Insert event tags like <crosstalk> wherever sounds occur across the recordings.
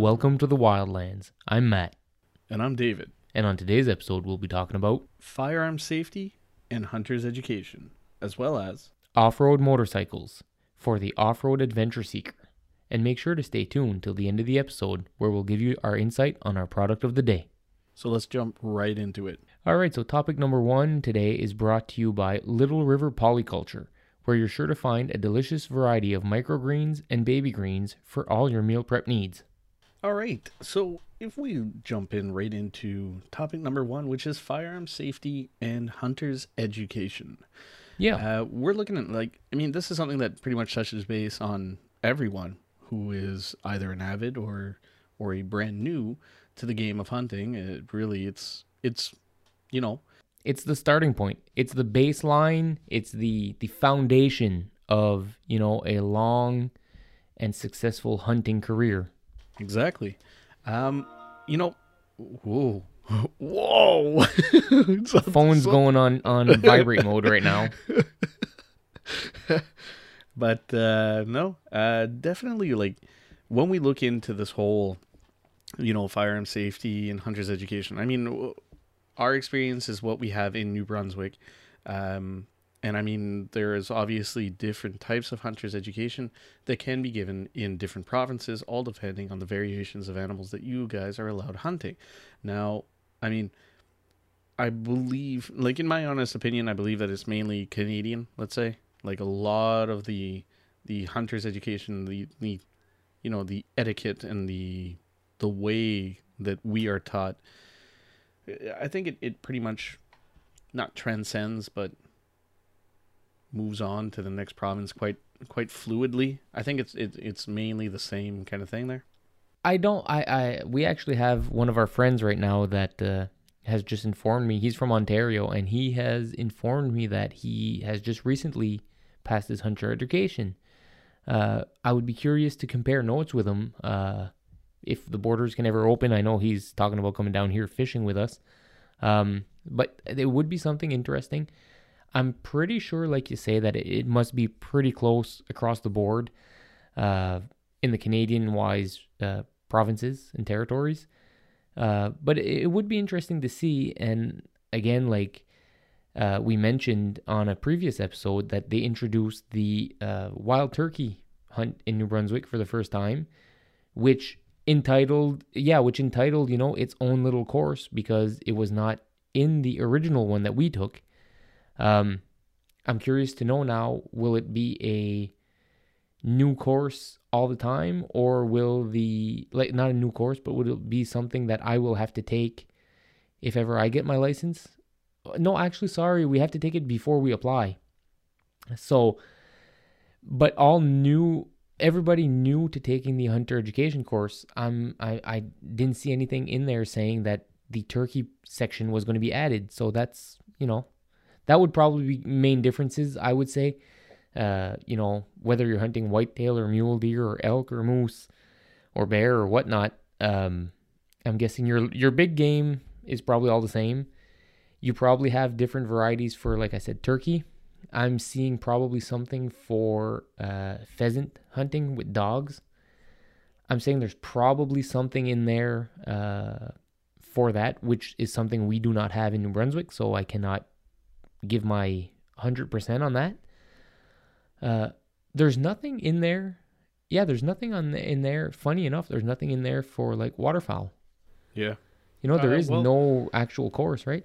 Welcome to the Wildlands. I'm Matt, And I'm David. and on today's episode, we'll be talking about Firearm safety and hunter's education, as well as off road motorcycles for the off road adventure seeker. And make sure to stay tuned till the end of the episode, where we'll give you our insight on our product of the day. so let's jump right into it. All right, so topic number one today is brought to you by Little River Polyculture, where you're sure to find a delicious variety of microgreens and baby greens for all your meal prep needs. All right. So if we jump in right into topic number one, which is firearm safety and hunter's education. Yeah, Uh, we're looking at like I mean, this is something that pretty much touches base on everyone who is either an avid or or a brand new to the game of hunting. It really it's it's you know it's the starting point. It's the baseline. It's the the foundation of you know a long and successful hunting career. Exactly. Um, you know, whoa, <laughs> whoa. <laughs> So- Phone's so- going on on <laughs> vibrate mode right now. But uh, no, uh, definitely like when we look into this whole, you know, firearm safety and hunter's education. I mean, our experience is what we have in New Brunswick. Um, and I mean, there is obviously different types of hunter's education that can be given in different provinces, all depending on the variations of animals that you guys are allowed hunting. Now, I mean, I believe, like in my honest opinion, I believe that it's mainly Canadian. Let's say, like a lot of the the hunter's education, the the you know the etiquette and the the way that we are taught. I think it, it pretty much not transcends, but moves on to the next province quite quite fluidly. I think it's it, it's mainly the same kind of thing there. I don't. I. I. We actually have one of our friends right now that uh, has just informed me. He's from Ontario, and he has informed me that he has just recently passed his hunter education. Uh, I would be curious to compare notes with him. Uh, if the borders can ever open, I know he's talking about coming down here fishing with us. Um, but it would be something interesting. I'm pretty sure, like you say, that it, must be pretty close across the board uh, in the Canadian wise uh, provinces and territories. Uh, but it, it would be interesting to see. And again, like uh, we mentioned on a previous episode, that they introduced the uh, wild turkey hunt in New Brunswick for the first time, which entitled, yeah, which entitled, you know, its own little course because it was not in the original one that we took. Um, I'm curious to know now, will it be a new course all the time or will the like not a new course but would it be something that I will have to take if ever I get my license? No actually sorry we have to take it before we apply. So but all new everybody new to taking the hunter education course I'm I, I didn't see anything in there saying that the turkey section was going to be added. So that's you know that would probably be main differences I would say uh, you know, whether you're hunting whitetail or mule deer or elk or moose or bear or whatnot, um, I'm guessing your your big game is probably all the same. You probably have different varieties for, like I said, turkey. I'm seeing probably something for uh, pheasant hunting with dogs. I'm saying there's probably something in there uh, for that, which is something we do not have in New Brunswick, so I cannot give my 100% on that. Uh, there's nothing in there. Yeah, there's nothing on the, in there. Funny enough, there's nothing in there for like waterfowl. Yeah. You know, there Uh, is well- no actual course, right?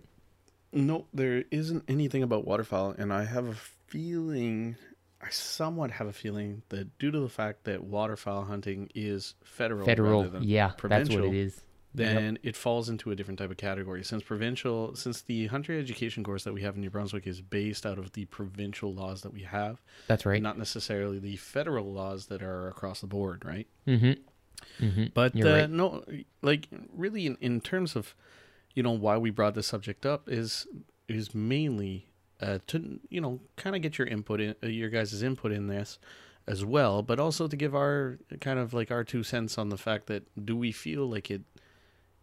No, there isn't anything about waterfowl, and I have a feeling, I somewhat have a feeling that due to the fact that waterfowl hunting is federal, Federal, rather than yeah, that's what it is. Then it falls into a different type of category. Since provincial, since the hunter education course that we have in New Brunswick is based out of the provincial laws that we have, That's right. not necessarily the federal laws that are across the board, right? Mm-hmm. Mm-hmm. But uh, right. no, like really, in, in terms of, you know, why we brought this subject up is is mainly uh, to you know kind of get your input in uh, your guys' input in this as well, but also to give our kind of like our two cents on the fact that do we feel like it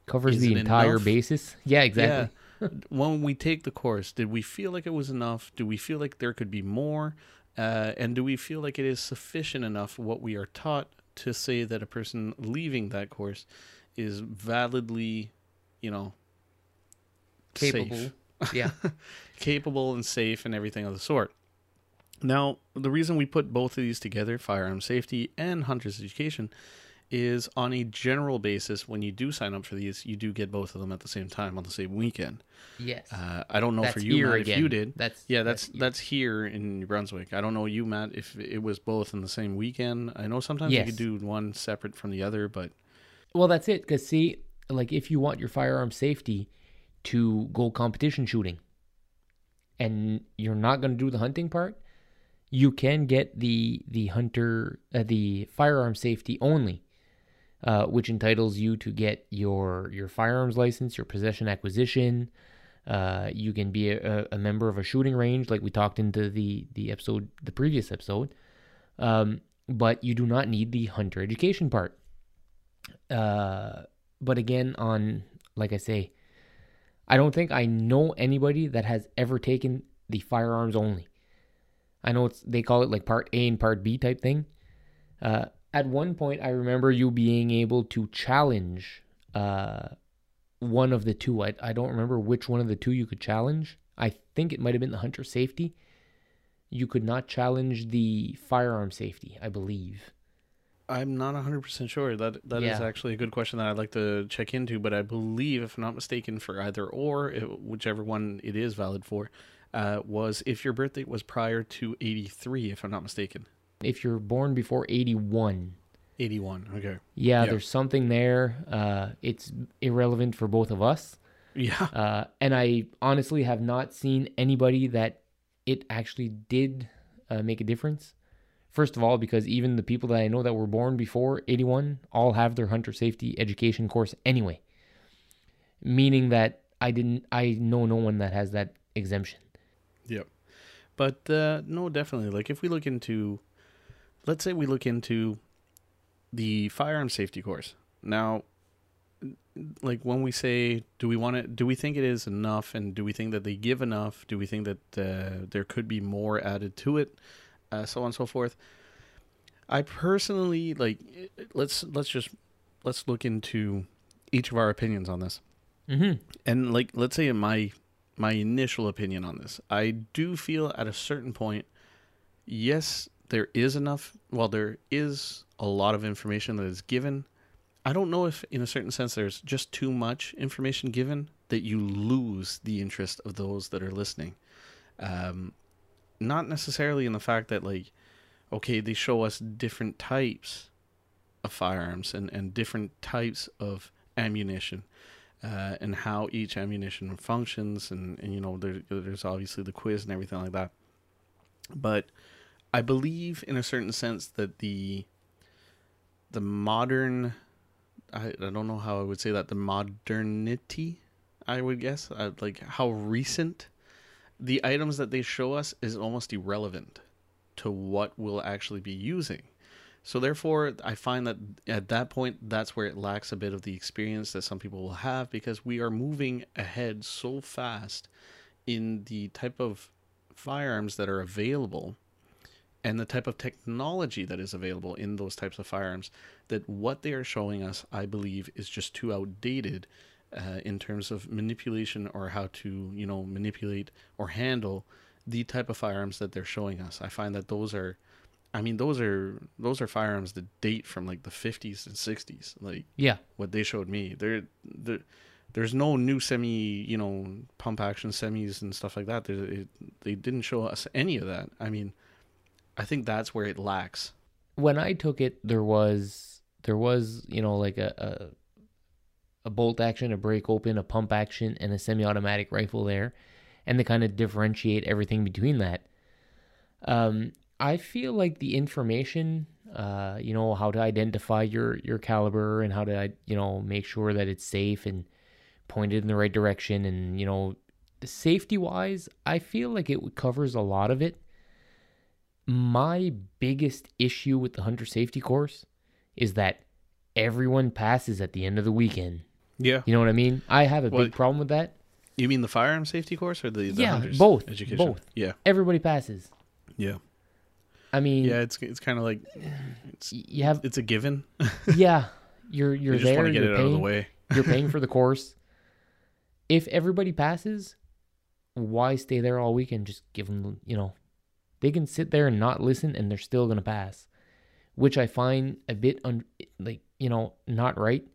Covers is the entire enough? basis. Yeah, exactly. Yeah. <laughs> when we take the course, did we feel like it was enough? Do we feel like there could be more? Uh, and do we feel like it is sufficient enough what we are taught to say that a person leaving that course is validly, you know, Capable. safe. Yeah. <laughs> capable and safe and everything of the sort. Now, the reason we put both of these together, firearm safety and hunter's education, is on a general basis. When you do sign up for these, you do get both of them at the same time on the same weekend. yes. Uh, I don't know that's for you, Matt, again. if you did. That's Yeah, that's here. that's here in New Brunswick. I don't know you, Matt, if it was both in the same weekend. I know sometimes Yes. you could do one separate from the other, but Well, that's it. Because see, like if you want your firearm safety to go competition shooting, and you're not going to do the hunting part, you can get the the hunter uh, the firearm safety only, uh, which entitles you to get your your firearms license, your possession acquisition. Uh, you can be a, a member of a shooting range, like we talked into the the episode, the previous episode. Um, but you do not need the hunter education part. Uh, but again, on like I say, I don't think I know anybody that has ever taken the firearms only. I know it's they call it like part A and part B type thing. Uh, at one point, I remember you being able to challenge uh, one of the two. I, I don't remember which one of the two you could challenge. I think it might have been the hunter safety. You could not challenge the firearm safety, I believe. I'm not 100% sure. That that is Yeah. actually a good question that I'd like to check into, but I believe if I'm not mistaken for either or it, whichever one it is valid for uh, was if your birthday was prior to 83 if I'm not mistaken. If you're born before 81, 81. Okay. yeah, Yeah. there's something there. Uh, it's irrelevant for both of us. Yeah. Uh, and I honestly have not seen anybody that it actually did uh, make a difference. First of all, because even the people that I know that were born before 81 all have their hunter safety education course anyway. Meaning that I didn't, I know no one that has that exemption. Yep. But uh, no, definitely. Like if we look into, let's say we look into the firearm safety course. Now, like when we say, do we want to, do we think it is enough, and do we think that they give enough? Do we think that uh, there could be more added to it, uh, so on and so forth? I personally like. Let's let's just let's look into each of our opinions on this Mm-hmm. and like let's say in my my initial opinion on this i do feel at a certain point yes there is enough well there is a lot of information that is given i don't know if in a certain sense there's just too much information given that you lose the interest of those that are listening um not necessarily in the fact that like okay they show us different types of firearms and and different types of ammunition uh, and how each ammunition functions, and, and you know there, there's obviously the quiz and everything like that. But I believe, in a certain sense, that the the modern, I, I don't know how I would say that the modernity, I would guess, uh, like how recent the items that they show us is almost irrelevant to what we'll actually be using. So therefore, I find that at that point, that's where it lacks a bit of the experience that some people will have because we are moving ahead so fast in the type of firearms that are available and the type of technology that is available in those types of firearms that what they are showing us, I believe, is just too outdated uh, in terms of manipulation or how to, you know, manipulate or handle the type of firearms that they're showing us. I find that those are I mean, those are those are firearms that date from like the 50s and 60s. Like Yeah. what they showed me, there, there, there's no new semi, you know, pump action semis and stuff like that. It, they didn't show us any of that. I mean, I think that's where it lacks. when I took it, there was there was you know like a a, a bolt action, a break open, a pump action, and a semi-automatic rifle there, and they kind of differentiate everything between that. Um, I feel like the information, uh, you know, how to identify your your caliber and how to you know make sure that it's safe and pointed in the right direction, and you know, safety wise, I feel like it covers a lot of it my biggest issue with the hunter safety course is that everyone passes at the end of the weekend. Yeah. You know what I mean? I have a Well, big problem with that. You mean the firearm safety course or the, the Yeah, hunter's both, education? both. Yeah. Everybody passes. Yeah. I mean, Yeah, it's it's kind of like it's you have it's a given. <laughs> yeah, you're you're you just there. want to get you're it paying, out of the way. you're paying for the <laughs> course. If everybody passes, why stay there all weekend? Just give them, you know, they can sit there and not listen, and they're still gonna pass, which I find a bit un- like you know not right.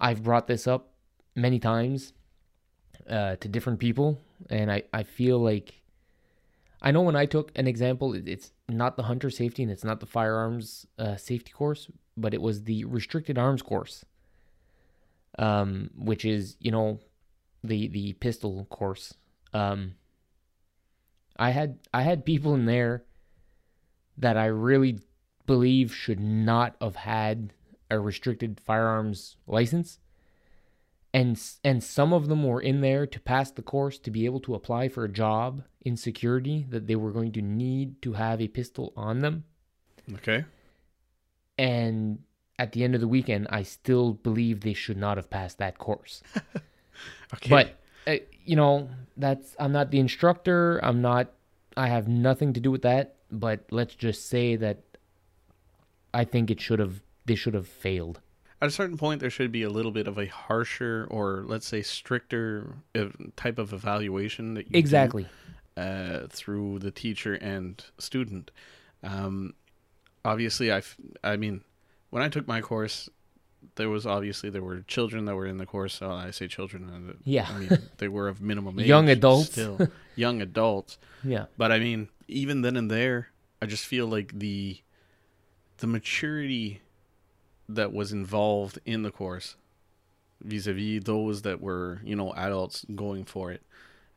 I've brought this up many times uh, to different people, and I I feel like I know when I took an example, it- it's not the hunter safety and it's not the firearms uh, safety course, but it was the restricted arms course, um, which is you know the the pistol course. Um, I had I had people in there that I really believe should not have had a restricted firearms license. And and some of them were in there to pass the course to be able to apply for a job in security that they were going to need to have a pistol on them. Okay. And at the end of the weekend, I still believe they should not have passed that course. <laughs> Okay. But you know, that's I'm not the instructor. I'm not. I have nothing to do with that. But let's just say that I think it should have. They should have failed. at a certain point, there should be a little bit of a harsher, or let's say stricter, uh, type of evaluation that you do, Exactly. uh, through the teacher and student. Um, obviously, I. I mean, when I took my course, there was obviously there were children that were in the course. So I say children, and Yeah. I mean they were of minimum <laughs> age, Young adults. still <laughs> young adults. Yeah. But I mean, even then and there, I just feel like the the maturity that was involved in the course vis-a-vis those that were, you know, adults going for it.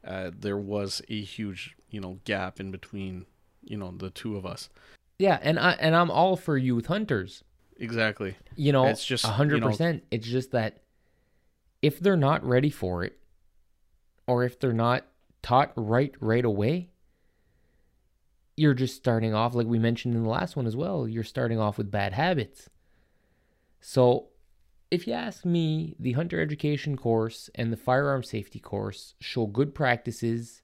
Uh, there was a huge, you know, gap in between, you know, the two of us. Yeah, and I and I'm all for youth hunters. Exactly. You know, It's just, a you hundred know- percent. It's just that if they're not ready for it, or if they're not taught right right away, you're just starting off like we mentioned in the last one as well. You're starting off with bad habits. So, if you ask me, the hunter education course and the firearm safety course show good practices.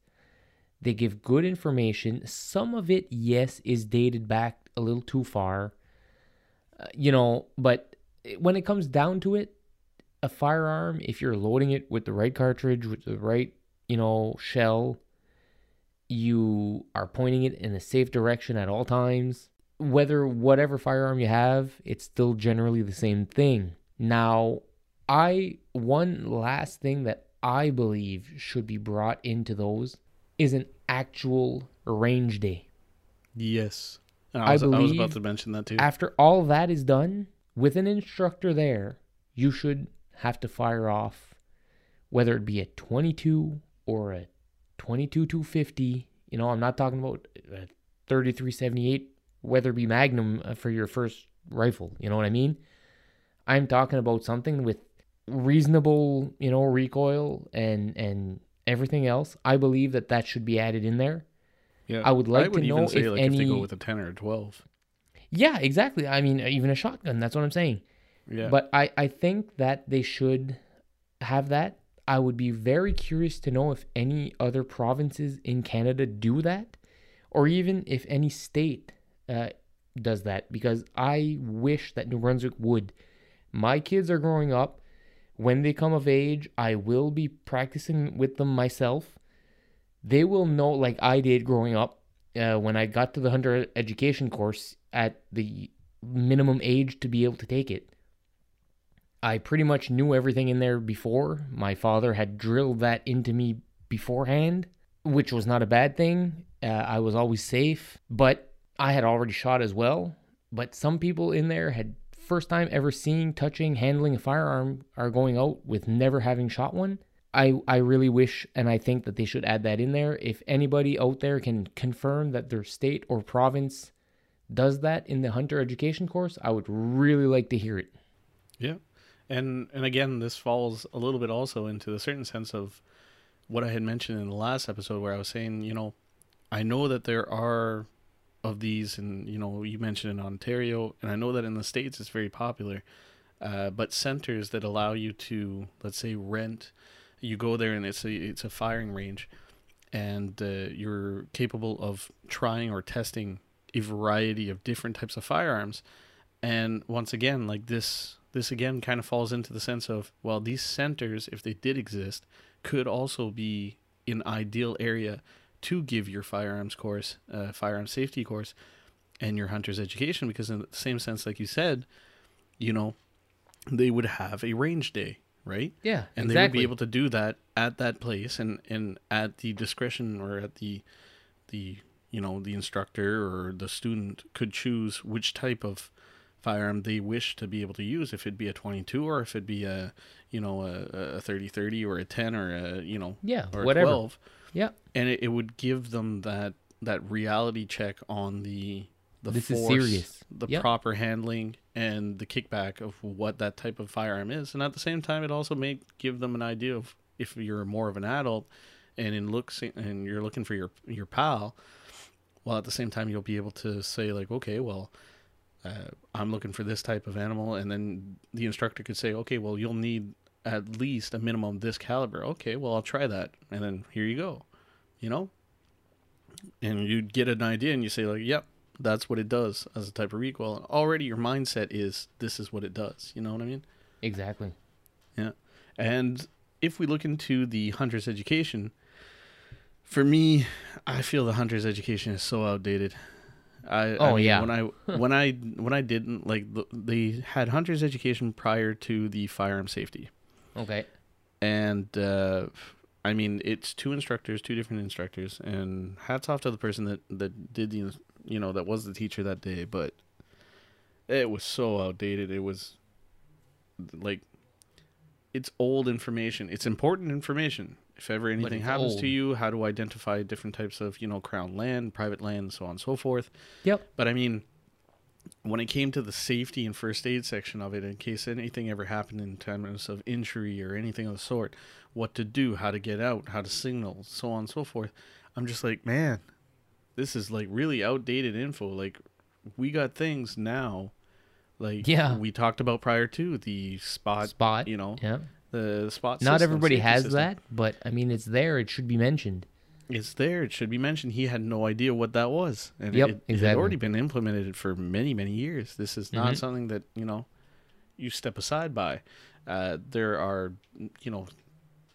They give good information. Some of it, yes, is dated back a little too far. You know, but when it comes down to it, a firearm, if you're loading it with the right cartridge, with the right, you know, shell, you are pointing it in a safe direction at all times. Whether whatever firearm you have, it's still generally the same thing. Now, I one last thing that I believe should be brought into those is an actual range day. Yes. I I was, I was about to mention that too. After all that is done, with an instructor there, you should have to fire off whether it be a 22 or a 22 250. You know, I'm not talking about a 3378 Weatherby Magnum uh, for your first rifle. You know what I mean? I'm talking about something with reasonable, you know, recoil and and everything else. I believe that that should be added in there. Yeah. I would like I would to even know say if like if they go with a 10 or a 12. Yeah, exactly. I mean, even a shotgun. That's what I'm saying. Yeah. But I, I think that they should have that. I would be very curious to know if any other provinces in Canada do that, or even if any state uh, does that, because I wish that New Brunswick would. My kids are growing up. When they come of age, I will be practicing with them myself. They will know, like I did growing up, uh, when I got to the hunter education course at the minimum age to be able to take it. I pretty much knew everything in there before. My father had drilled that into me beforehand, which was not a bad thing. Uh, I was always safe, but I had already shot as well. But some people in there had first time ever seeing, touching, handling a firearm are going out with never having shot one. I, I really wish and I think that they should add that in there. If anybody out there can confirm that their state or province does that in the hunter education course, I would really like to hear it. Yeah. And and again, this falls a little bit also into the certain sense of what I had mentioned in the last episode where I was saying, you know, I know that there are of these and you know, you mentioned in Ontario and I know that in the States it's very popular. Uh, but centers that allow you to let's say rent you go there and it's a it's a firing range and uh, you're capable of trying or testing a variety of different types of firearms. And once again, like this this again kind of falls into the sense of well, these centers, if they did exist, could also be an ideal area to give your firearms course, uh, firearm safety course, and your hunter's education because in the same sense, like you said, you know, they would have a range day, right? Yeah, and exactly. they would be able to do that at that place and and at the discretion or at the the you know the instructor or the student could choose which type of firearm they wish to be able to use if it'd be a 22 or if it'd be a you know a, a 30 30 or a 10 or a you know yeah, or a whatever. 12 Yeah, and it, it would give them that that reality check on the the This is serious. the Yep. proper handling and the kickback of what that type of firearm is. And at the same time it also may give them an idea of if you're more of an adult and in looks and you're looking for your your pal while at the same time you'll be able to say like okay well uh, i'm looking for this type of animal. And then the instructor could say okay well you'll need at least a minimum this caliber. Okay well i'll try that. And then here you go you know? And you'd get an idea and you say like yep that's what it does as a type of recoil and already your mindset is this is what it does you know what i mean exactly. yeah. And if we look into the hunter's education, for me, I feel the hunter's education is so outdated. I, I Oh, mean, yeah. When I <laughs> when I when I didn't like the, they had hunter's education prior to the firearm safety, Okay. and uh, I mean it's two instructors, two different instructors, and hats off to the person that that did the you know that was the teacher that day, but it was so outdated. It was like it's old information. It's important information. If ever anything happens old. to you, how to identify different types of, you know, crown land, private land, so on and so forth. Yep. But I mean, when it came to the safety and first aid section of it, in case anything ever happened in terms of injury or anything of the sort, what to do, how to get out, how to signal, so on and so forth, I'm just like, man, this is like really outdated info. Like, we got things now, like Yeah. we talked about prior to the spot, Spot. you know, Yeah. the spot. Not system, everybody has system. that, but I mean, it's there. It should be mentioned. It's there. It should be mentioned. He had no idea what that was, and Yep, it, it had already been implemented for many, many years. This is not Mhm. something that you know you step aside by. Uh, there are, you know,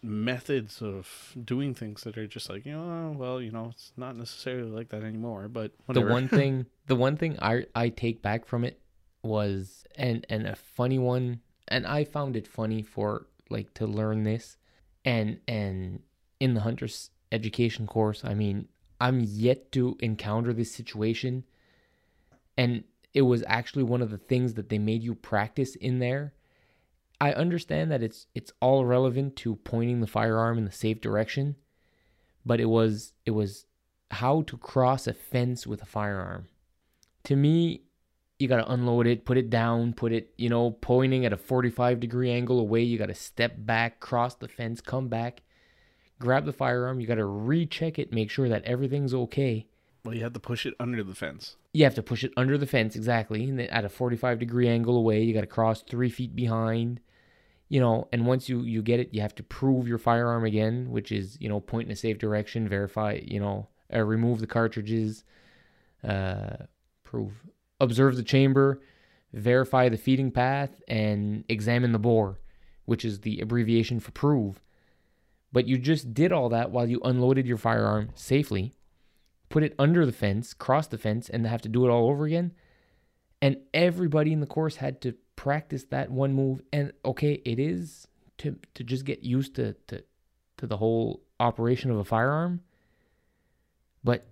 methods of doing things that are just like you know, well, you know, it's not necessarily like that anymore. But whatever. The one thing, <laughs> the one thing I I take back from it was and and a funny one, and I found it funny for like to learn this, and and in the hunter's education course, I mean, I'm yet to encounter this situation, and it was actually one of the things that they made you practice in there. I understand that it's it's all relevant to pointing the firearm in the safe direction, but it was it was how to cross a fence with a firearm. To me, you got to unload it, put it down, put it, you know, pointing at a 45 degree angle away. You got to step back, cross the fence, come back, grab the firearm. You got to recheck it, make sure that everything's okay. well, you have to push it under the fence. You have to push it under the fence exactly, and at a 45 degree angle away. You got to cross three feet behind, you know. And once you you get it, you have to prove your firearm again, which is you know point in a safe direction, verify, you know, uh, remove the cartridges, uh, prove, observe the chamber, verify the feeding path, and examine the bore, which is the abbreviation for prove. But you just did all that while you unloaded your firearm safely put it under the fence, cross the fence, and have to do it all over again. And everybody in the course had to practice that one move. And okay, it is to to just get used to to, to the whole operation of a firearm. But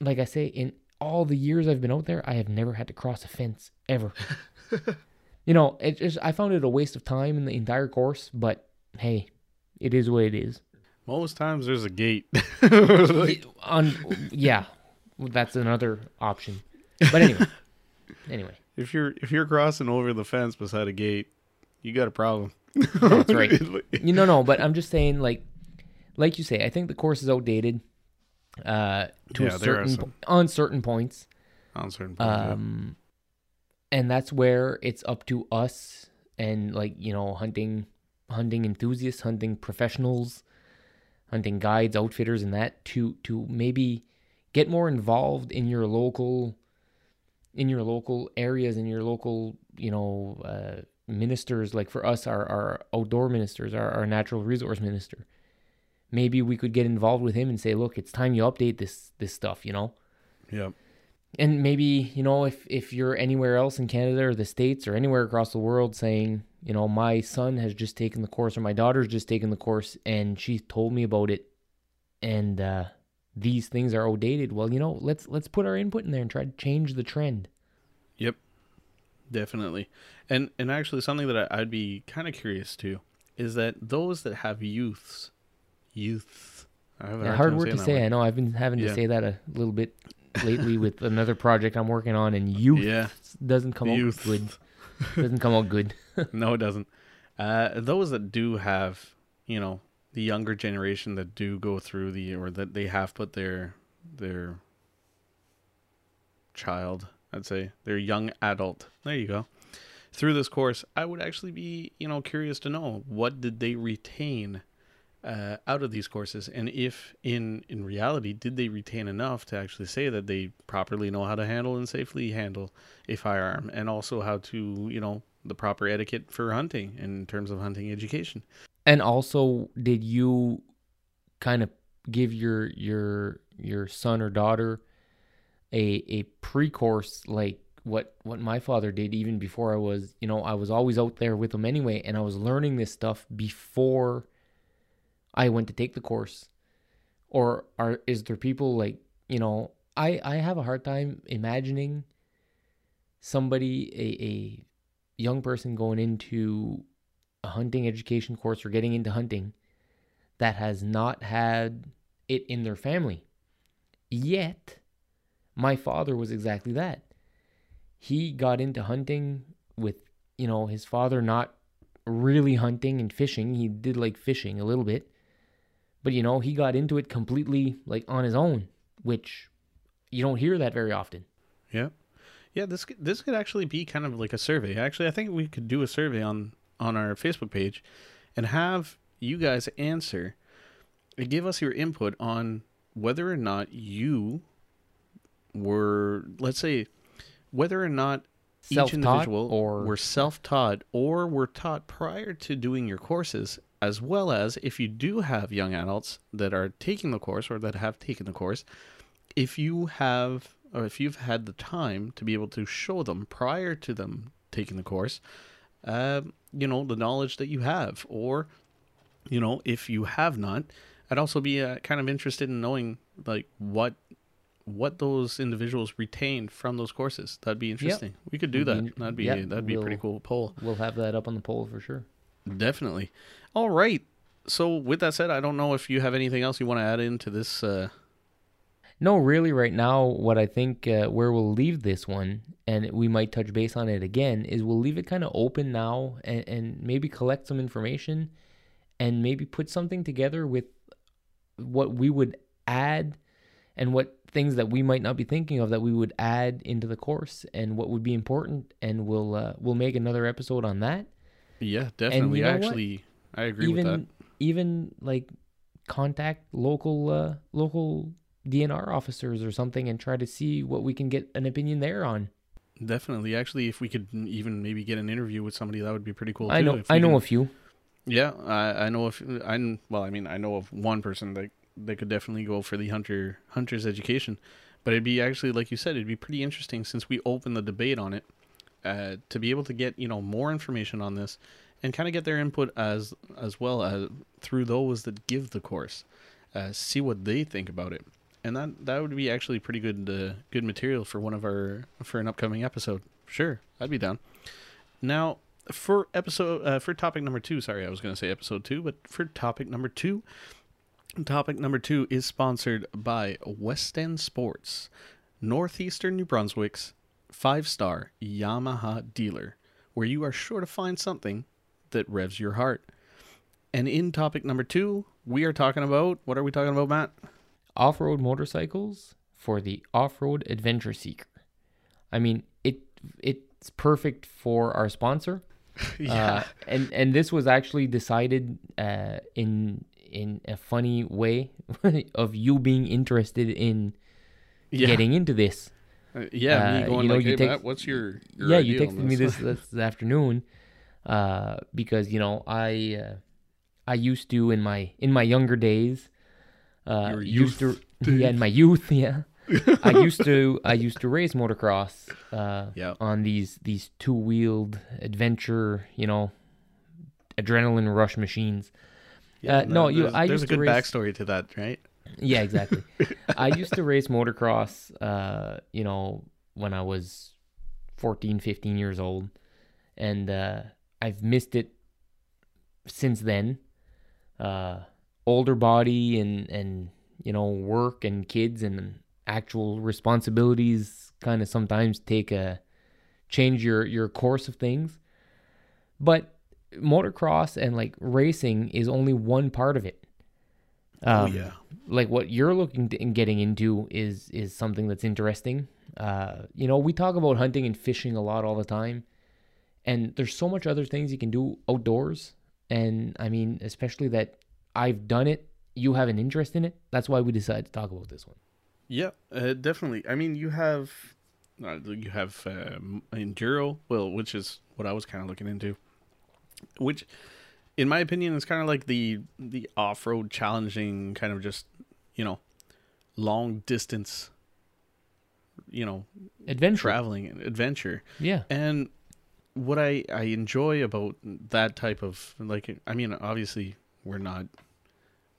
like I say, in all the years I've been out there, I have never had to cross a fence ever. <laughs> you know, it just I found it a waste of time in the entire course, but hey, it is what it is. Most times there's a gate. <laughs> On yeah that's another option but anyway <laughs> anyway if you're if you're crossing over the fence beside a gate, you got a problem. <laughs> That's right. you know no but i'm just saying like like you say i think the course is outdated uh to Yeah, a certain some- on certain points On certain points, yeah. um and that's where it's up to us and like you know hunting hunting enthusiasts hunting professionals hunting guides outfitters and that to to maybe get more involved in your local in your local areas, in your local, you know, uh, ministers. Like for us, our our outdoor ministers, our our natural resource minister. Maybe we could get involved with him and say, look, it's time you update this this stuff. You know. Yep. And maybe you know if if you're anywhere else in Canada or the states or anywhere across the world saying you know my son has just taken the course or my daughter's just taken the course and she told me about it and uh, these things are outdated well you know let's let's put our input in there and try to change the trend Yep. Definitely. And and actually something that I, I'd be kind of curious to is that those that have youths, youths. I have a Yeah, hard hard word to say word. i know i've been having to Yeah. say that a little bit lately with another project i'm working on and youth Yeah. doesn't come Youth. out good doesn't come out good <laughs> no, it doesn't. Uh, those that do have, you know, the younger generation that do go through the or that they have put their their child, I'd say, their young adult. There you go. Through this course, I would actually be, you know, curious to know what did they retain uh, out of these courses, and if in in reality did they retain enough to actually say that they properly know how to handle and safely handle a firearm, and also how to, you know, the proper etiquette for hunting in terms of hunting education. And also, did you kind of give your your your son or daughter a a pre-course like what what my father did even before I was, you know, I was always out there with him anyway and I was learning this stuff before I went to take the course. Or are is there people like, you know, I I have a hard time imagining somebody a a young person going into a hunting education course or getting into hunting that has not had it in their family. Yet, my father was exactly that. He got into hunting with, you know, his father not really hunting and fishing. He did like fishing a little bit. But, you know, he got into it completely like on his own, which you don't hear that very often. Yeah, yeah. This this could actually be kind of like a survey. Actually, I think we could do a survey on on our Facebook page, and have you guys answer, and give us your input on whether or not you were, let's say, whether or not each individual or were self-taught or were taught prior to doing your courses as well as if you do have young adults that are taking the course or that have taken the course if you have or if you've had the time to be able to show them prior to them taking the course uh, you know the knowledge that you have. Or you know if you have not i'd also be uh, kind of interested in knowing like what what those individuals retained from those courses. That'd be interesting. We could do that. that'd be yeah, that'd be a pretty we'll- cool poll. We'll have that up on the poll for sure. definitely. All right. So with that said i don't know if you have anything else you want to add into this uh No, really, right now, what I think uh, where we'll leave this one, and we might touch base on it again, is we'll leave it kind of open now and, and maybe collect some information and maybe put something together with what we would add and what things that we might not be thinking of that we would add into the course and what would be important and we'll uh, we'll make another episode on that. Yeah definitely. you know what? actually i agree even with that. even like contact local uh, local DNR officers or something and try to see what we can get an opinion there on. Definitely. Actually, if we could even maybe get an interview with somebody, that would be pretty cool. I too, know I know can- a few. Yeah, I I know if I well, I mean, I know of one person that that could definitely go for the hunter hunter's education, but it'd be actually like you said, it'd be pretty interesting since we opened the debate on it, uh, to be able to get you know more information on this, and kind of get their input as as well as through those that give the course, uh, see what they think about it, and that that would be actually pretty good uh, good material for one of our for an upcoming episode. Sure, I'd be down. Now, for episode uh, for topic number two, sorry, I was going to say episode two, but for topic number two, topic number two is sponsored by West End Sports, Northeastern New Brunswick's five-star Yamaha dealer, where you are sure to find something that revs your heart. And in topic number two, we are talking about what are we talking about, Matt? Off-road motorcycles for the off-road adventure seeker. I mean, it it's perfect for our sponsor. <laughs> Uh, and and this was actually decided uh, in in a funny way <laughs> of you being interested in yeah. getting into this. Uh, yeah, me Uh, going you know, like, you hey, take- Matt, what's your, your yeah, you texted me <laughs> this this afternoon uh, because you know I uh, I used to in my in my younger days uh, used to <laughs> yeah in my youth yeah <laughs> I used to I used to race motocross uh, Yeah. on these these two wheeled adventure you know adrenaline rush machines Uh, no, you- I there's a good race- backstory to that, right? yeah exactly <laughs> I used to race motocross uh, you know when I was 14 15 years old and uh, I've missed it since then. Older body and and you know work and kids and actual responsibilities kind of sometimes take a change your your course of things. But motocross and like racing is only one part of it. oh Um, yeah. like what you're looking to, and getting into is is something that's interesting. Uh, you know, we talk about hunting and fishing a lot all the time, and there's so much other things you can do outdoors. And I mean, especially that I've done it, you have an interest in it. That's why we decided to talk about this one. Yeah, uh, definitely. I mean, you have uh, you have um, enduro, well, which is what I was kind of looking into, which, in my opinion, is kind of like the the off road challenging kind of just you know long distance, you know, Adventure, traveling and adventure. yeah, And what I I enjoy about that type of like I mean obviously we're not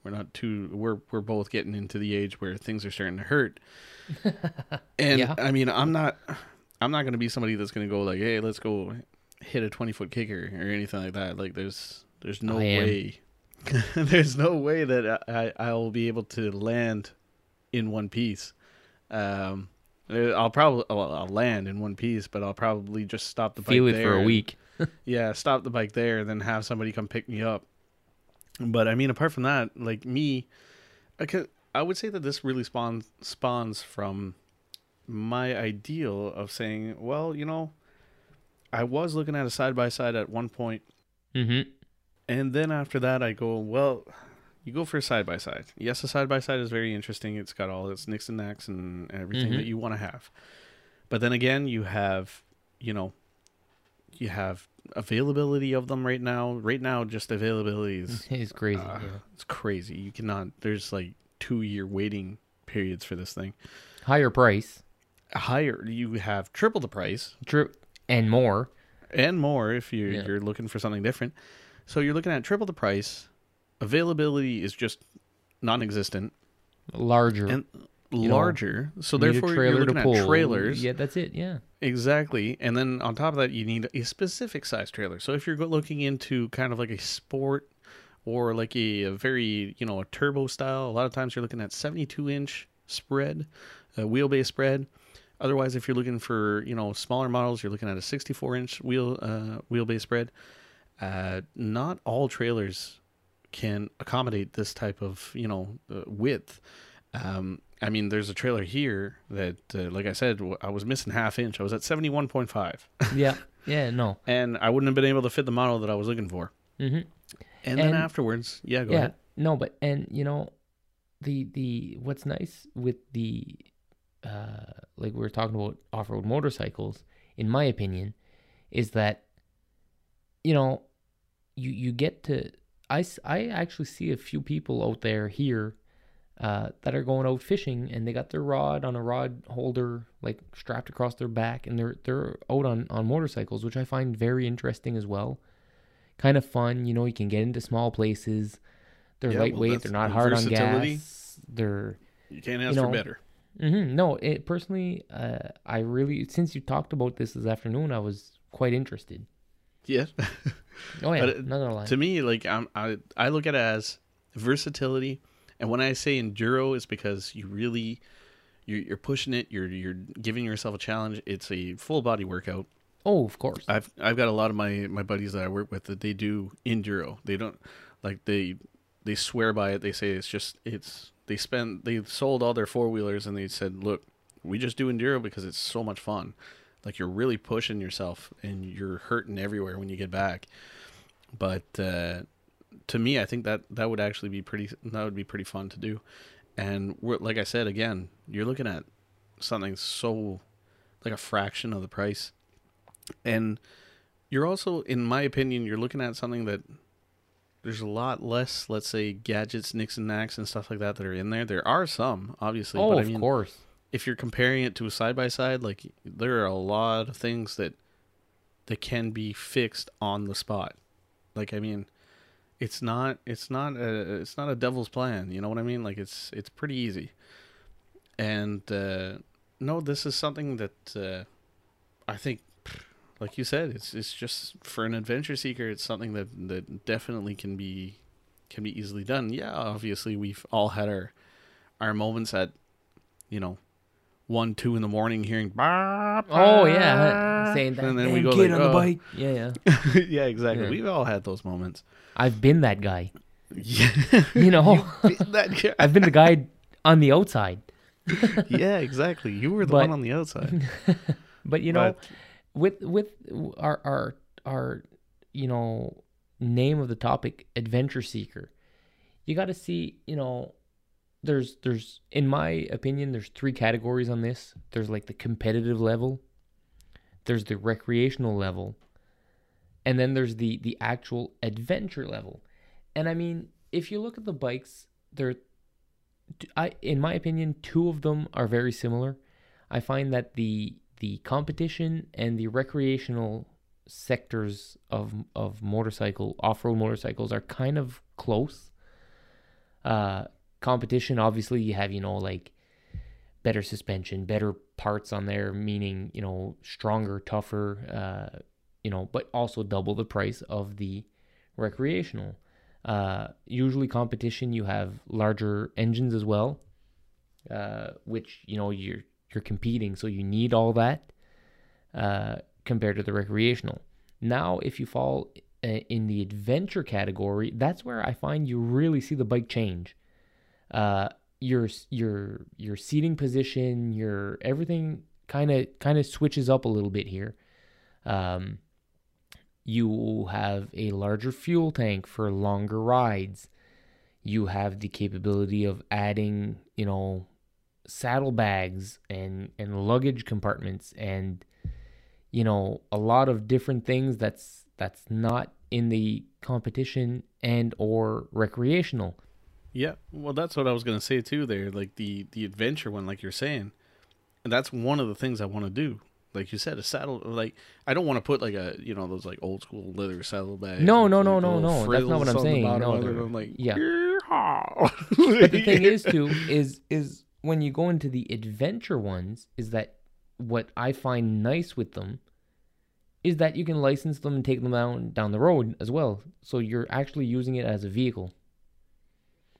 we're not too we're we're both getting into the age where things are starting to hurt. <laughs> and Yeah. I mean I'm not I'm not going to be somebody that's going to go like hey let's go hit a 20 foot kicker or anything like that. Like there's there's no way <laughs> there's no way that I I will be able to land in one piece. Um I'll probably well, I'll land in one piece, but I'll probably just stop the bike feel it there for a and- week. <laughs> yeah, stop the bike there, then have somebody come pick me up. But I mean, apart from that, like me, I could, I would say that this really spawns spawns from my ideal of saying, well, you know, I was looking at a side by side at one point, Mm-hmm. and then after that, I go, well, you go for a side by side. Yes, a side by side is very interesting. It's got all its nicks and knacks and everything Mhm. that you want to have. But then again, you have, you know, you have availability of them right now. Right now, just availability is <laughs> It's crazy. uh, yeah. it's crazy. You cannot. There's like two year waiting periods for this thing. Higher price, Higher, you have triple the price true, and more. and more if you're Yeah. you're looking for something different. So you're looking at triple the price. Availability is just non-existent larger. and You know, larger. so You need a therefore, you're trailer looking to at pull. trailers. Yeah, that's it. Yeah. Exactly. And then on top of that, you need a specific size trailer. So if you're looking into kind of like a sport or like a, a very, you know, a turbo style, a lot of times you're looking at 72 inch spread, a wheelbase spread. Otherwise, if you're looking for, you know, smaller models, you're looking at a 64 inch wheel, uh, wheelbase spread. Uh, not all trailers can accommodate this type of, you know, uh, width. Um, I mean, there's a trailer here that, uh, like I said, I was missing half inch. I was at 71.5, <laughs> Yeah. Yeah. No. and I wouldn't have been able to fit the model that I was looking for. Mm-hmm. And, then afterwards, yeah, go yeah ahead. no but and you know the the what's nice with the uh like we were talking about off-road motorcycles in my opinion is that you know you you get to I, I actually see a few people out there here uh that are going out fishing and they got their rod on a rod holder like strapped across their back and they're they're out on on motorcycles which i find very interesting as well kind of fun you know you can get into small places they're Yeah, lightweight. that's they're not hard on gas. They're You can't ask you for know, better. hmm no. It personally, uh, I really since you talked about this this afternoon, I was quite interested. Yeah. <laughs> Oh yeah, it- not gonna lie. to me, like I'm, I, I look at it as versatility, and when I say enduro, it's because you really, you're, you're pushing it. You're, you're giving yourself a challenge. It's a full body workout. oh, of course. I've, I've got a lot of my, my buddies that I work with that they do enduro. They don't like they, they swear by it. They say it's just it's they spend they sold all their four wheelers and they said, look, we just do enduro because it's so much fun. Like you're really pushing yourself and you're hurting everywhere when you get back. But uh, to me, I think that that would actually be pretty. That would be pretty fun to do. And like I said again, you're looking at something so like a fraction of the price. And you're also, in my opinion, you're looking at something that there's a lot less, let's say, gadgets, nicks and knacks and stuff like that that are in there. There are some, obviously, oh, but I of mean, course. if you're comparing it to a side by side, like there are a lot of things that that can be fixed on the spot. Like I mean, it's not it's not a it's not a devil's plan. You know what I mean? Like it's it's pretty easy. And uh, no, this is something that uh, I think, like you said, it's it's just for an adventure seeker. It's something that that definitely can be can be easily done. Yeah, obviously we've all had our our moments at you know one two in the morning hearing Oh yeah, saying that. And then we "Damn go kid like, on the "Oh." bike. <laughs> Yeah, yeah. yeah, exactly. Yeah. We've all had those moments. I've been that guy. Yeah, You know, <laughs> that guy. I've been the guy on the outside. <laughs> yeah, exactly. You were the But- one on the outside. But you know, But- with with our our our you know name of the topic, adventure seeker, you got to see you know. There's there's in my opinion there's three categories on this. There's like the competitive level, there's the recreational level, and then there's the the actual adventure level. And I mean, if you look at the bikes, they're I in my opinion, two of them are very similar. I find that the the competition and the recreational sectors of of motorcycle off-road motorcycles are kind of close. Uh competition obviously you have, you know, like better suspension, better parts on there meaning, you know, stronger, tougher uh you know, but also double the price of the recreational. Uh usually competition you have larger engines as well. Uh which, you know, you're you're competing, so you need all that uh, compared to the recreational. Now, if you fall uh, in the adventure category, that's where I find you really see the bike change. Uh, your your your seating position, your everything kind of kind of switches up a little bit here. Um, you have a larger fuel tank for longer rides. You have the capability of adding, you know, saddlebags and and luggage compartments and you know a lot of different things that's that's not in the competition and or recreational Yeah, well, that's what I was gonna say too. There, like the the adventure one, like you're saying, and that's one of the things I want to do. Like you said, a saddle. Like I don't want to put like a you know those like old school leather saddlebags. No, with, no, no, no, no, that's not what I'm saying. No, I'm like, yeah. But the thing is <laughs> too is is when you go into the adventure ones is that what i find nice with them is that you can license them and take them down down the road as well so you're actually using it as a vehicle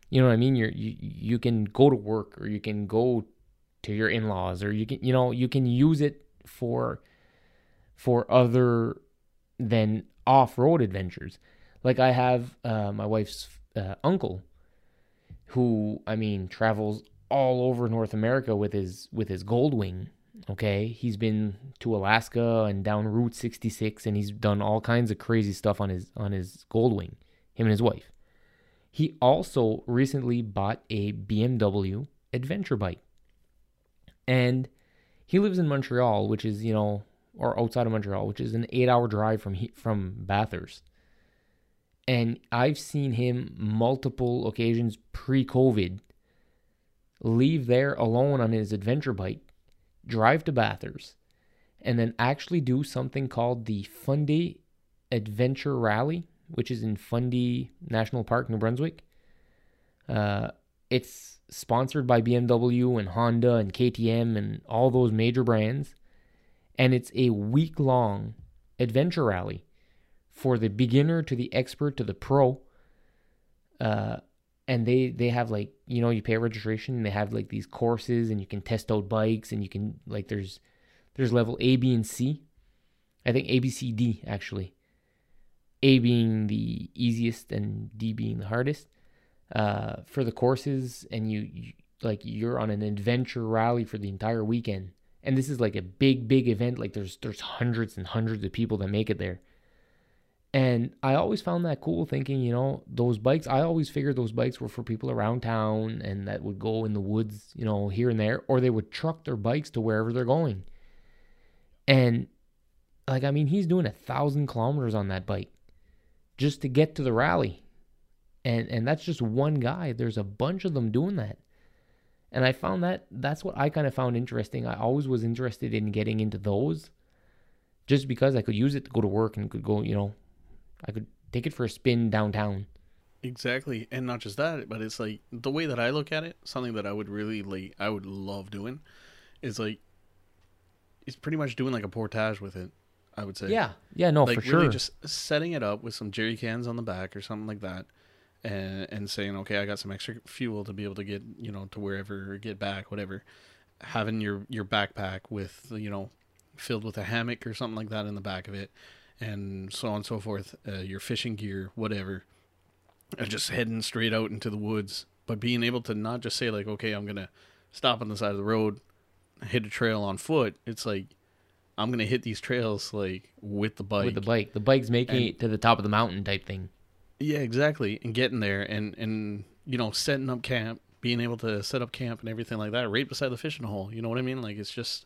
you know what i mean you're you, you can go to work or you can go to your in-laws or you can you know you can use it for for other than off-road adventures like i have uh, my wife's uh, uncle who I mean travels all over North America with his with his Goldwing. Okay, he's been to Alaska and down Route 66, and he's done all kinds of crazy stuff on his on his Goldwing. Him and his wife. He also recently bought a BMW adventure bike, and he lives in Montreal, which is you know, or outside of Montreal, which is an eight-hour drive from from Bathurst. And I've seen him multiple occasions pre-COVID leave there alone on his adventure bike, drive to Bathurst, and then actually do something called the Fundy Adventure Rally, which is in Fundy National Park, New Brunswick. Uh, it's sponsored by BMW and Honda and KTM and all those major brands, and it's a week-long adventure rally for the beginner to the expert to the pro. Uh, and they they have like you know you pay registration and they have like these courses and you can test out bikes and you can like there's there's level A, B, and C. I think A, B, C, D actually. A being the easiest and D being the hardest. Uh, for the courses and you, you like you're on an adventure rally for the entire weekend. And this is like a big, big event. Like there's there's hundreds and hundreds of people that make it there. And I always found that cool thinking, you know, those bikes, I always figured those bikes were for people around town and that would go in the woods, you know, here and there, or they would truck their bikes to wherever they're going. And like, I mean, he's doing a thousand kilometers on that bike just to get to the rally. And and that's just one guy. There's a bunch of them doing that. And I found that that's what I kind of found interesting. I always was interested in getting into those just because I could use it to go to work and could go, you know, I could take it for a spin downtown. Exactly, and not just that, but it's like the way that I look at it. Something that I would really like, I would love doing, is like, it's pretty much doing like a portage with it. I would say, Yeah, yeah, no, like for really sure. just setting it up with some jerry cans on the back or something like that, and and saying, okay, I got some extra fuel to be able to get you know to wherever or get back, whatever. Having your your backpack with you know filled with a hammock or something like that in the back of it, and so on and so forth. Uh, your fishing gear, whatever, and just heading straight out into the woods. But being able to not just say like, okay, I'm gonna stop on the side of the road, hit a trail on foot. It's like I'm gonna hit these trails like with the bike. with the bike. The bike's making And- it to the top of the mountain type thing. Yeah, exactly. And getting there and and you know setting up camp, being able to set up camp and everything like that right beside the fishing hole. You know what I mean? Like it's just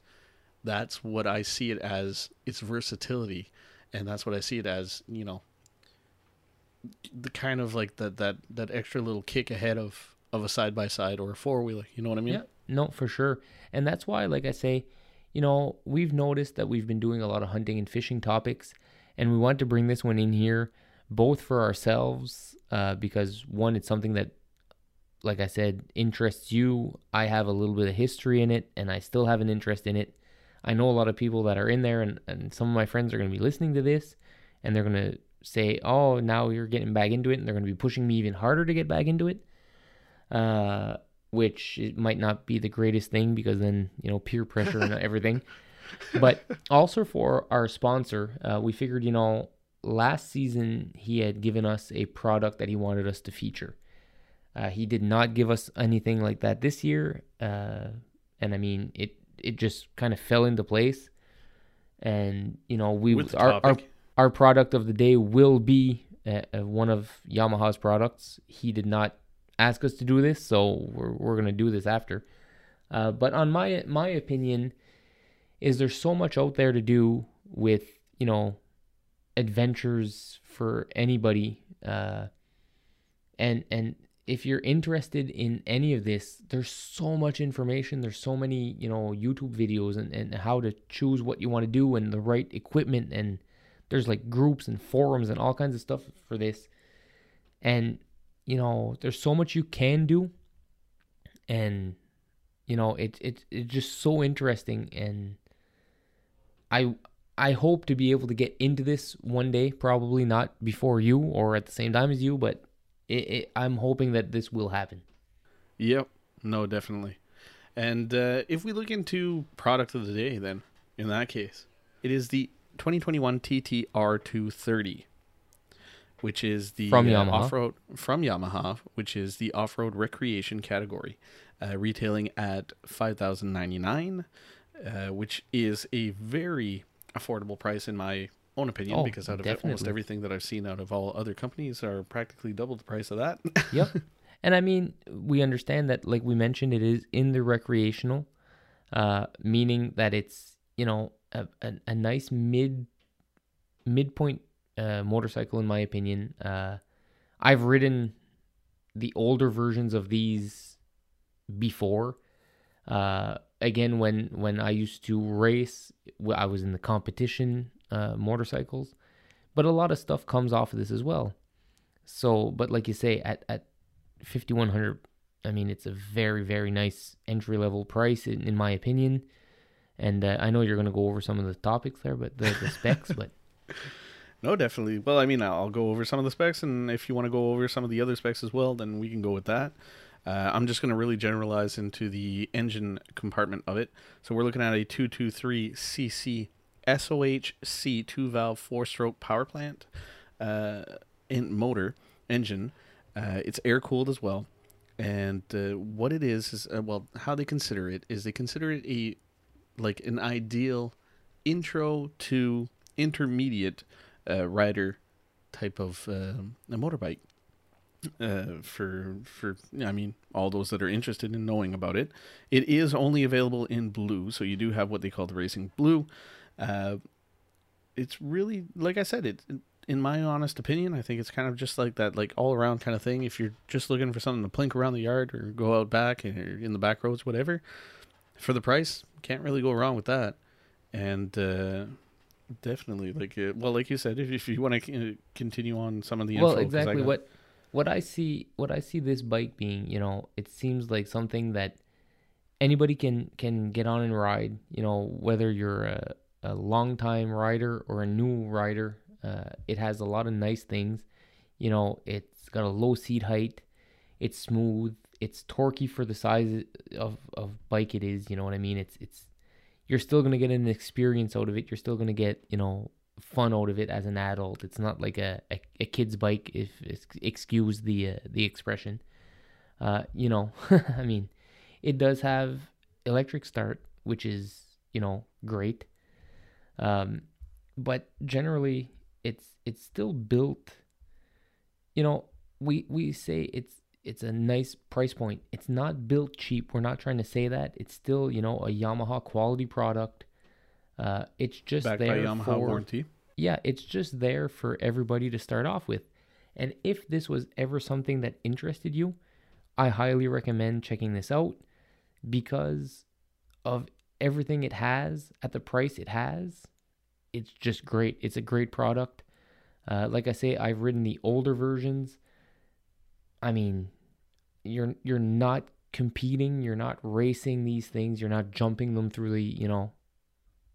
that's what I see it as. Its versatility, and that's what I see it as. You know, the kind of like that that that extra little kick ahead of of a side by side or a four wheeler. You know what I mean? Yeah, no, for sure. And that's why, like I say, you know, we've noticed that we've been doing a lot of hunting and fishing topics, and we want to bring this one in here, both for ourselves, uh, because one, it's something that, like I said, interests you. I have a little bit of history in it, and I still have an interest in it. I know a lot of people that are in there, and, and some of my friends are going to be listening to this, and they're going to say, "Oh, now you're getting back into it," and they're going to be pushing me even harder to get back into it. Uh, which it might not be the greatest thing because then you know peer pressure and everything. But also for our sponsor, uh, we figured you know last season he had given us a product that he wanted us to feature. Uh, he did not give us anything like that this year, uh, and I mean it. It just kind of fell into place, and you know we our, our our product of the day will be uh, uh, one of Yamaha's products. He did not ask us to do this, so we're we're gonna do this after. Uh, but on my my opinion, is there's so much out there to do with you know adventures for anybody, uh, and and if you're interested in any of this, there's so much information. There's so many you know YouTube videos and and how to choose what you want to do and the right equipment and there's like groups and forums and all kinds of stuff for this and you know there's so much you can do and you know it, it it's just so interesting and i i hope to be able to get into this one day probably not before you or at the same time as you but it, it, i'm hoping that this will happen Yep. No, definitely. And uh, if we look into product of the day, then in that case, it is the 2021 TTR230, which is the From uh, Yamaha. off-road from Yamaha, which is the off-road recreation category, uh, retailing at 5,099, uh, which is a very affordable price in my own opinion Oh, because out of almost everything that I've seen out of all other companies are practically double the price of that. <laughs> yep and i mean we understand that like we mentioned it is in the recreational uh meaning that it's you know a, a, a nice mid midpoint uh motorcycle in my opinion. Uh i've ridden the older versions of these before. Uh again when when i used to race I was in the competition uh motorcycles but a lot of stuff comes off of this as well. So but like you say at at 5100 i mean it's a very very nice entry level price in, in my opinion. And uh, i know you're going to go over some of the topics there but the, the specs <laughs> but No, definitely. Well, I mean, I'll go over some of the specs, and if you want to go over some of the other specs as well, then we can go with that. Uh, I'm just going to really generalize into the engine compartment of it. So we're looking at a 223cc SOHC two valve four stroke power plant uh, in motor engine. Uh, it's air cooled as well. And uh, what it is is uh, well, how they consider it is they consider it a like an ideal intro to intermediate uh, rider type of um a motorbike uh, for for I mean all those that are interested in knowing about it. It is only available in blue, so you do have what they call the racing blue. Uh, it's really like I said, it in my honest opinion, I think it's kind of just like that, like all around kind of thing. If you're just looking for something to plink around the yard or go out back and in the back roads, whatever, for the price, can't really go wrong with that. And uh, definitely, like, uh, well, like you said, if, if you want to continue on some of the well, info, exactly got- what what I see what I see this bike being, you know, it seems like something that anybody can can get on and ride. You know, whether you're a a long time rider or a new rider, uh, it has a lot of nice things. You know, it's got a low seat height. It's smooth. It's torquey for the size of, of bike it is. You know what I mean? It's it's you're still gonna get an experience out of it. You're still gonna get you know fun out of it as an adult. It's not like a, a, a kid's bike, if excuse the uh, the expression. Uh, you know, <laughs> I mean, it does have electric start, which is you know great. Um, but generally, it's it's still built. You know, we we say it's it's a nice price point. It's not built cheap. We're not trying to say that. It's still you know a Yamaha quality product. Uh, it's just backed by there Yamaha for warranty. yeah, it's just there for everybody to start off with. And if this was ever something that interested you, I highly recommend checking this out because of everything it has at the price it has. It's just great. It's a great product. Uh, like I say, I've ridden the older versions. I mean, you're you're not competing, you're not racing these things, you're not jumping them through the, you know,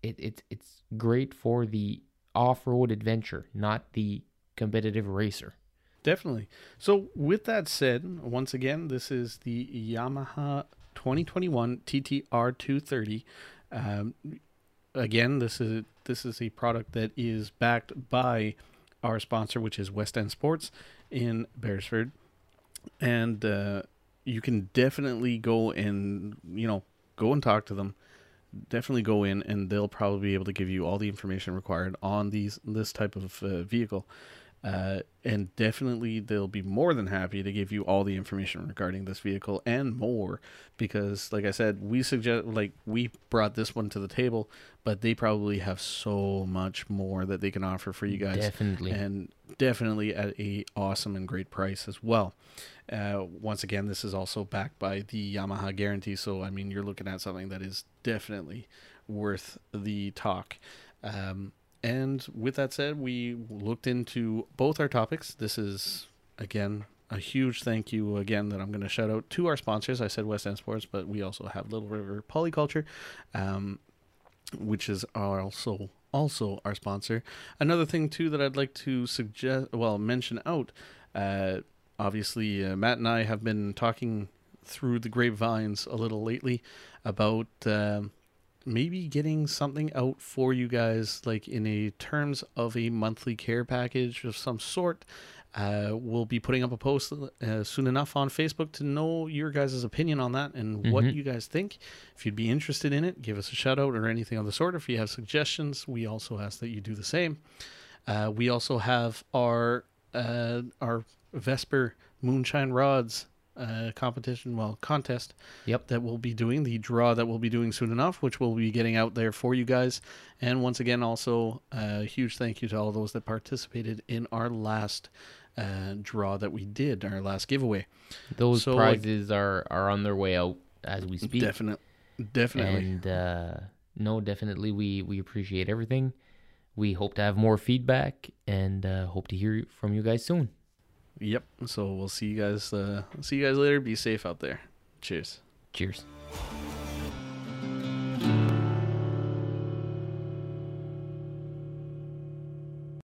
it, it's it's great for the off-road adventure, not the competitive racer. Definitely. So, with that said, once again, this is the Yamaha 2021 TTR 230. Um, again, this is this is a product that is backed by our sponsor, which is West End Sports in Beresford, and uh, you can definitely go and you know go and talk to them. Definitely go in, and they'll probably be able to give you all the information required on these this type of uh, vehicle. Uh, and definitely they'll be more than happy to give you all the information regarding this vehicle and more because like i said we suggest like we brought this one to the table but they probably have so much more that they can offer for you guys. Definitely. and definitely at a awesome and great price as well. Uh, once again this is also backed by the yamaha guarantee so i mean you're looking at something that is definitely worth the talk. Um, and with that said, we looked into both our topics. This is, again, a huge thank you again that I'm going to shout out to our sponsors. I said West End Sports, but we also have Little River Polyculture, um, which is also also our sponsor. Another thing too that I'd like to suggest, well, mention out. Uh, obviously, uh, Matt and I have been talking through the grapevines a little lately about. um maybe getting something out for you guys like in a terms of a monthly care package of some sort. Uh, we'll be putting up a post uh, soon enough on facebook to know your guys' opinion on that and what Mhm. you guys think. If you'd be interested in it give us a shout out or anything of the sort. If you have suggestions we also ask that you do the same. Uh, we also have our uh, our vesper moonshine rods uh, competition well contest Yep. that we'll be doing, the draw that we'll be doing soon enough, which we'll be getting out there for you guys. And once again, also a huge thank you to all those that participated in our last uh, draw that we did, our last giveaway. Those So, like- prizes are are on their way out as we speak. Definitely, definitely. And uh, no, definitely, we we appreciate everything. We hope to have more feedback and uh, hope to hear from you guys soon. Yep. So we'll see you guys. Uh, see you guys later. Be safe out there. Cheers. Cheers.